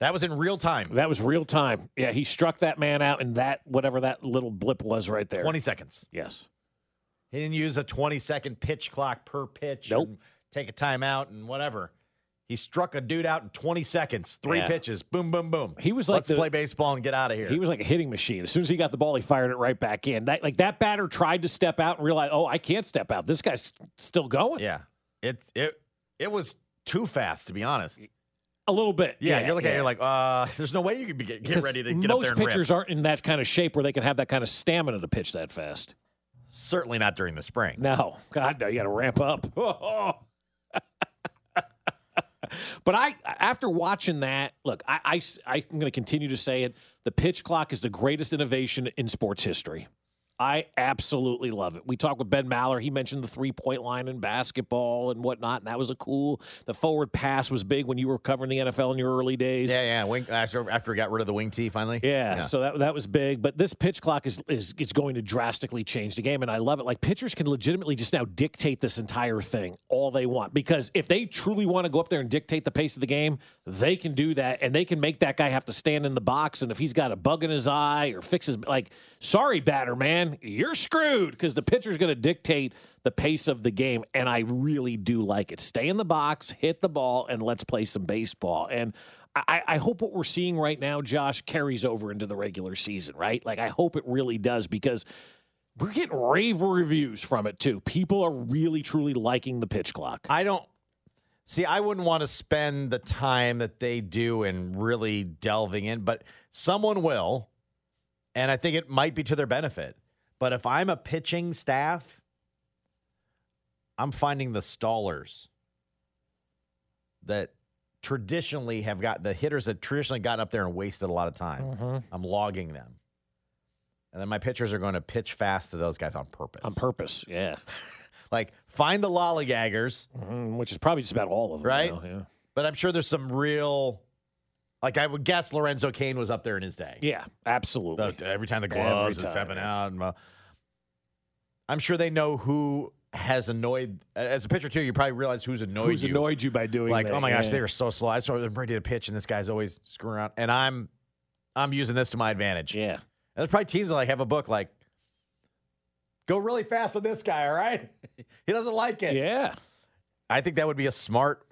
That was in real time. That was real time. Yeah, he struck that man out in that whatever that little blip was right there. 20 seconds. Yes. He didn't use a 20 second pitch clock per pitch. Nope. and Take a timeout and whatever. He struck a dude out in 20 seconds, three Yeah. pitches, boom, boom, boom. He was like let's the- play baseball and get out of here. He was like a hitting machine. As soon as he got the ball, he fired it right back in. That like that batter tried to step out and realized, oh, I can't step out. This guy's still going. yeah, it it it was too fast to be honest. A little bit. Yeah, you're looking at it, yeah. you're like, uh, there's no way you could be, get, get ready to get up there and pitchers aren't in that kind of shape where they can have that kind of stamina to pitch that fast. Certainly not during the spring. No, God, no, you got to ramp up. but I, after watching that, look, I, I, I'm going to continue to say it. The pitch clock is the greatest innovation in sports history. I absolutely love it. We talked with Ben Maller. He mentioned the three point line in basketball and whatnot, and that was a cool. The forward pass was big when you were covering the NFL in your early days. Yeah, yeah. Wing, after after we got rid of the wing tee finally. Yeah, so that that was big. But this pitch clock is is is going to drastically change the game, and I love it. Like pitchers can legitimately just now dictate this entire thing all they want because if they truly want to go up there and dictate the pace of the game, they can do that, and they can make that guy have to stand in the box. And if he's got a bug in his eye or fixes like, sorry, batter man, you're screwed because the pitcher's going to dictate the pace of the game, and I really do like it. Stay in the box, hit the ball, and let's play some baseball. And I, I hope what we're seeing right now, Josh, carries over into the regular season, right? Like I hope it really does because we're getting rave reviews from it too. People are really truly liking the pitch clock. I don't see. I wouldn't want to spend the time that they do in really delving in, but someone will, and I think it might be to their benefit. But if I'm a pitching staff, I'm finding the stallers that traditionally have got the hitters that traditionally gotten up there and wasted a lot of time. Mm-hmm. I'm logging them. And then my pitchers are going to pitch fast to those guys on purpose. On purpose, yeah. Like find the lollygaggers, Mhm, Which is probably just about all of them, Right? now, yeah. but I'm sure there's some real. Like I would guess Lorenzo Cain was up there in his day. Yeah, absolutely. The- every time the gloves are time, stepping yeah. out. And, uh, I'm sure they know who has annoyed. As a pitcher too, you probably realize who's annoyed Who's you. annoyed you by doing like, that? oh my gosh, Yeah. they were so slow. I saw them ready to pitch, and this guy's always screwing around. And I'm, I'm using this to my advantage. Yeah. And there's probably teams that like have a book like, go really fast on this guy. All right, he doesn't like it. Yeah. I think that would be a smart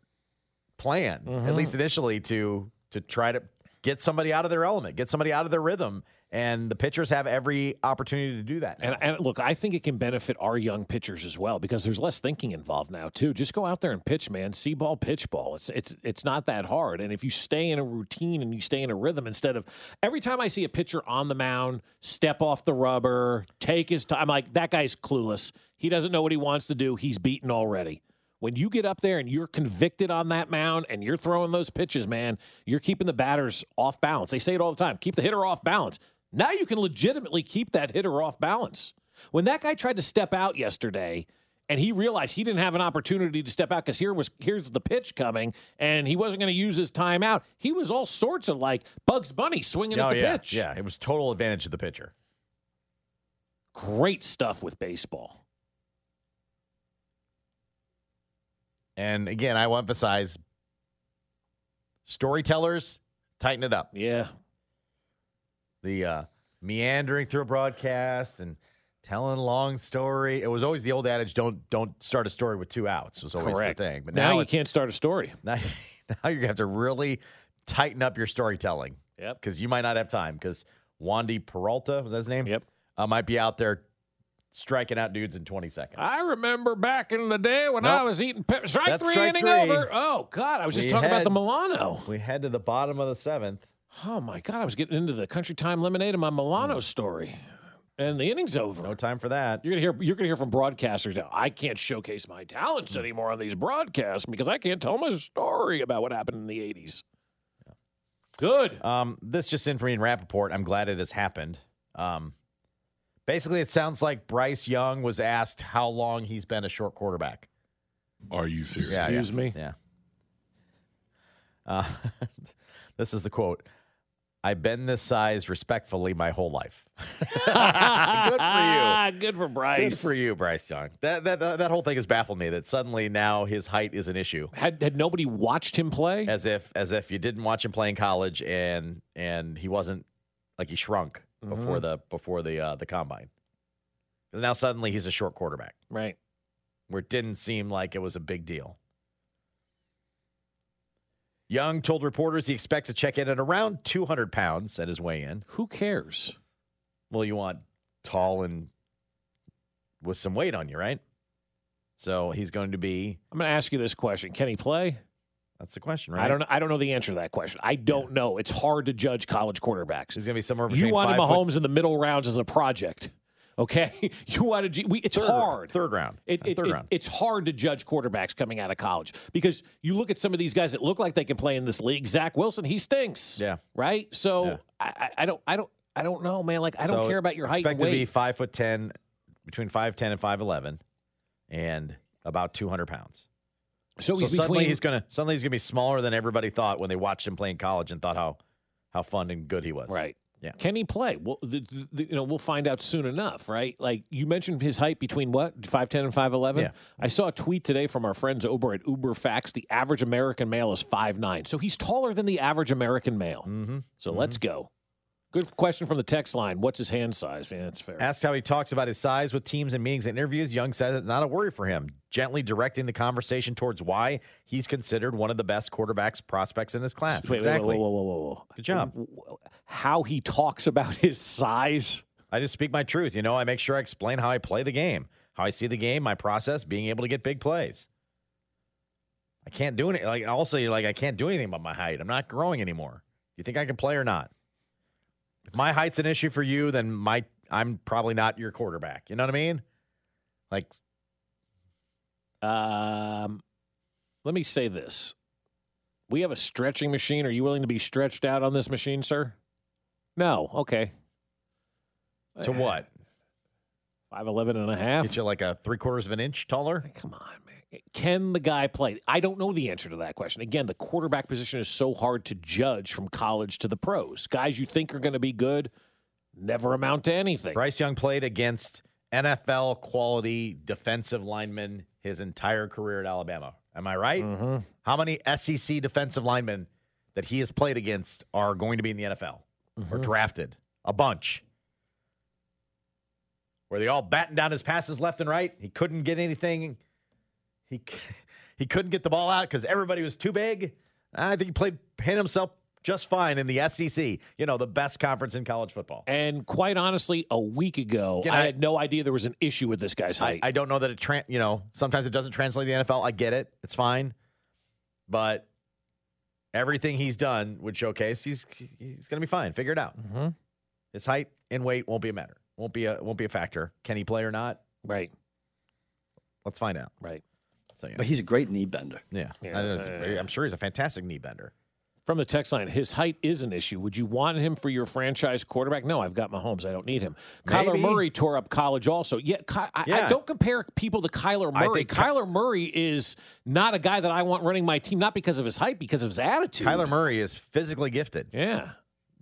plan, Mm-hmm. at least initially, to to try to get somebody out of their element, get somebody out of their rhythm, and the pitchers have every opportunity to do that. And, and look, I think it can benefit our young pitchers as well because there's less thinking involved now too. Just go out there and pitch, man. See ball, pitch ball. It's it's it's not that hard. And if you stay in a routine and you stay in a rhythm instead of every time I see a pitcher on the mound, step off the rubber, take his time, I'm like that guy's clueless. He doesn't know what he wants to do. He's beaten already. When you get up there and you're convicted on that mound and you're throwing those pitches, man, you're keeping the batters off balance. They say it all the time keep the hitter off balance. Now you can legitimately keep that hitter off balance. When that guy tried to step out yesterday and he realized he didn't have an opportunity to step out because here was here's the pitch coming and he wasn't going to use his timeout, he was all sorts of like Bugs Bunny swinging oh at the yeah, pitch. yeah, it was total advantage to the pitcher. Great stuff with baseball. And again, I will emphasize, storytellers tighten it up. Yeah. The uh, meandering through a broadcast and telling a long story. It was always the old adage: don't don't start a story with two outs. Was always Correct. the thing. But now, now, you can't start a story. now, now you're gonna have to really tighten up your storytelling. Yep. Because you might not have time. Because Wandy Peralta was that his name? Yep. Uh, might be out there striking out dudes in 20 seconds. I remember back in the day when I was eating pe- strike That's three strike inning three. over. Oh God, I was just We talking about the Milano. we head to the bottom of the seventh. Oh my God! I was getting into the Country Time Lemonade and my Milano story, and the inning's over. No time for that. You're gonna hear. You're gonna hear from broadcasters now. I can't showcase my Hmm. talents anymore on these broadcasts because I can't tell my story about what happened in the '80s. Good. Um, this just in from Ian Rapoport. I'm glad it has happened. Um, basically, it sounds like Bryce Young was asked how long he's been a short quarterback. Are you serious? Yeah, Excuse yeah, me? Yeah. Uh, this is the quote. I've been this size respectfully my whole life. Good for you. Good for Bryce. Good for you, Bryce Young. That, that that that whole thing has baffled me. That suddenly now his height is an issue. Had had nobody watched him play? As if as if you didn't watch him play in college and and he wasn't like he shrunk before Mhm. the before the uh, the combine. Because now suddenly he's a short quarterback Right. where it didn't seem like it was a big deal. Young told reporters he expects to check in at around 200 pounds at his weigh in. Who cares? Well, you want tall and with some weight on you, right? So he's going to be. I'm going to ask you this question: Can he play? That's the question, right? I don't. know- I don't know the answer to that question. I don't know. It's hard to judge college quarterbacks. He's going to be somewhere between You wanted five foot- Mahomes in the middle rounds as a project. Okay, you wanted. We, it's Third- hard. Third round. It, it- third it- round. it's hard to judge quarterbacks coming out of college because you look at some of these guys that look like they can play in this league. Zach Wilson, he stinks. Yeah. Right. So Yeah. I, I don't. I don't. I don't know, man. Like I don't care about your height Expected to be five foot ten, between five ten and five eleven, and about two hundred pounds. So So he's suddenly between. he's gonna suddenly he's gonna be smaller than everybody thought when they watched him play in college and thought how how fun and good he was. Right. Yeah. Can he play? Well, the, the, you know, we'll find out soon enough, right? Like you mentioned his height between what five ten and five eleven. Yeah. I saw a tweet today from our friends over at Uber Facts. The average American male is five nine, so he's taller than the average American male. Mm-hmm. So let's go. Good question from the text line. What's his hand size? Yeah, that's fair. Asked how he talks about his size with teams and meetings and interviews, Young says it's not a worry for him, gently directing the conversation towards why he's considered one of the best quarterbacks prospects in his class. Wait, wait, exactly. Whoa, whoa, whoa, whoa, whoa. Good job. How he talks about his size. I just speak my truth. You know, I make sure I explain how I play the game, how I see the game, my process, being able to get big plays. I can't do anything. Like also, you're like I can't do anything about my height. I'm not growing anymore. You think I can play or not? If my height's an issue for you, then my I'm probably not your quarterback. You know what I mean? Like Um, let me say this: we have a stretching machine. Are you willing to be stretched out on this machine, sir? No. Okay. to what? Five eleven and a half. Get you like a three quarters of an inch taller? Come on, man. Can the guy play? I don't know the answer to that question. Again, the quarterback position is so hard to judge from college to the pros. Guys you think are going to be good never amount to anything. Bryce Young played against NFL quality defensive linemen his entire career at Alabama. Am I right? Mm-hmm. How many SEC defensive linemen that he has played against are going to be in the NFL or drafted? A bunch. Were they all batting down his passes left and right? He couldn't get anything. He he couldn't get the ball out because everybody was too big. I think he played hit himself just fine in the SEC. You know, the best conference in college football. And quite honestly, a week ago, I, I- had no idea there was an issue with this guy's height. I don't know that it, tran you know, sometimes it doesn't translate to the NFL. I get it. It's fine. But everything he's done would showcase he's he's going to be fine. Figure it out. mm-hmm. His height and weight won't be a matter. Won't be a won't be a factor. Can he play or not? Right. Let's find out. Right. So yeah, But he's a great knee bender. yeah. Yeah. I know I'm sure he's a fantastic knee bender. From the text line, his height is an issue. Would you want him for your franchise quarterback? No, I've got Mahomes. I don't need him. Kyler Maybe. Murray tore up college also. Yeah, Ky- I, I don't compare people to Kyler Murray. Ky- Kyler Murray is not a guy that I want running my team, not because of his height, because of his attitude. Kyler Murray is physically gifted. Yeah.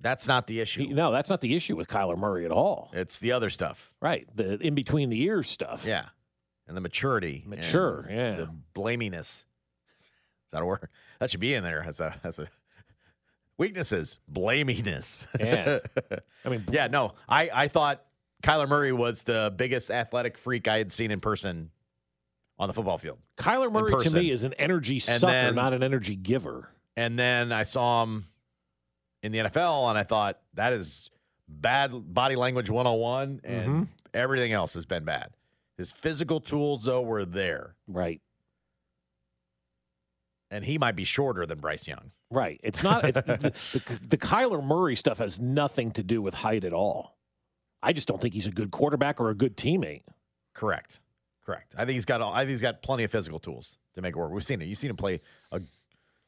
That's not the issue. He- no, that's not the issue with Kyler Murray at all. it's the other stuff. Right. The in between the ears stuff. Yeah. And the maturity. Mature, yeah. The blaminess. Is that a word? That should be in there as a as a weaknesses. Blaminess. Yeah. I mean, yeah, no. I, I thought Kyler Murray was the biggest athletic freak I had seen in person on the football field. Kyler Murray to me is an energy sucker, then- not an energy giver. And then I saw him in the NFL and I thought that is bad body language 101 and Mm-hmm. everything else has been bad. His physical tools though were there. Right. And he might be shorter than Bryce Young. Right. It's not. It's the, the, the Kyler Murray stuff has nothing to do with height at all. I just don't think he's a good quarterback or a good teammate. Correct. Correct. I think he's got all. I think he's got plenty of physical tools to make it work. We've seen it. You've seen him play a,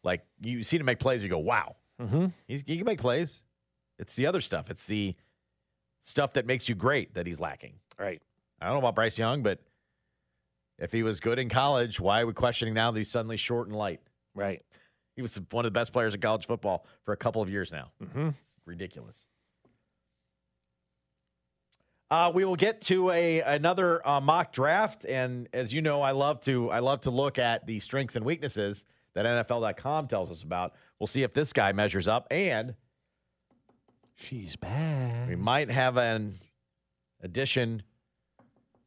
like you've seen him make plays. You go, wow, Mm-hmm. he's, he can make plays. It's the other stuff. It's the stuff that makes you great that he's lacking. Right. I don't know about Bryce Young, but if he was good in college, why are we questioning now that he's suddenly short and light? Right. He was one of the best players in college football for a couple of years now. Mm-hmm. Ridiculous. Uh, we will get to a another uh, mock draft, and as you know, I love to I love to look at the strengths and weaknesses that NFL.com tells us about. We'll see if this guy measures up, and She's back. we might have an addition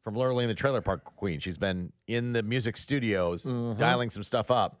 from Lurley in the Trailer Park Queen. She's been in the music studios Mhm. dialing some stuff up.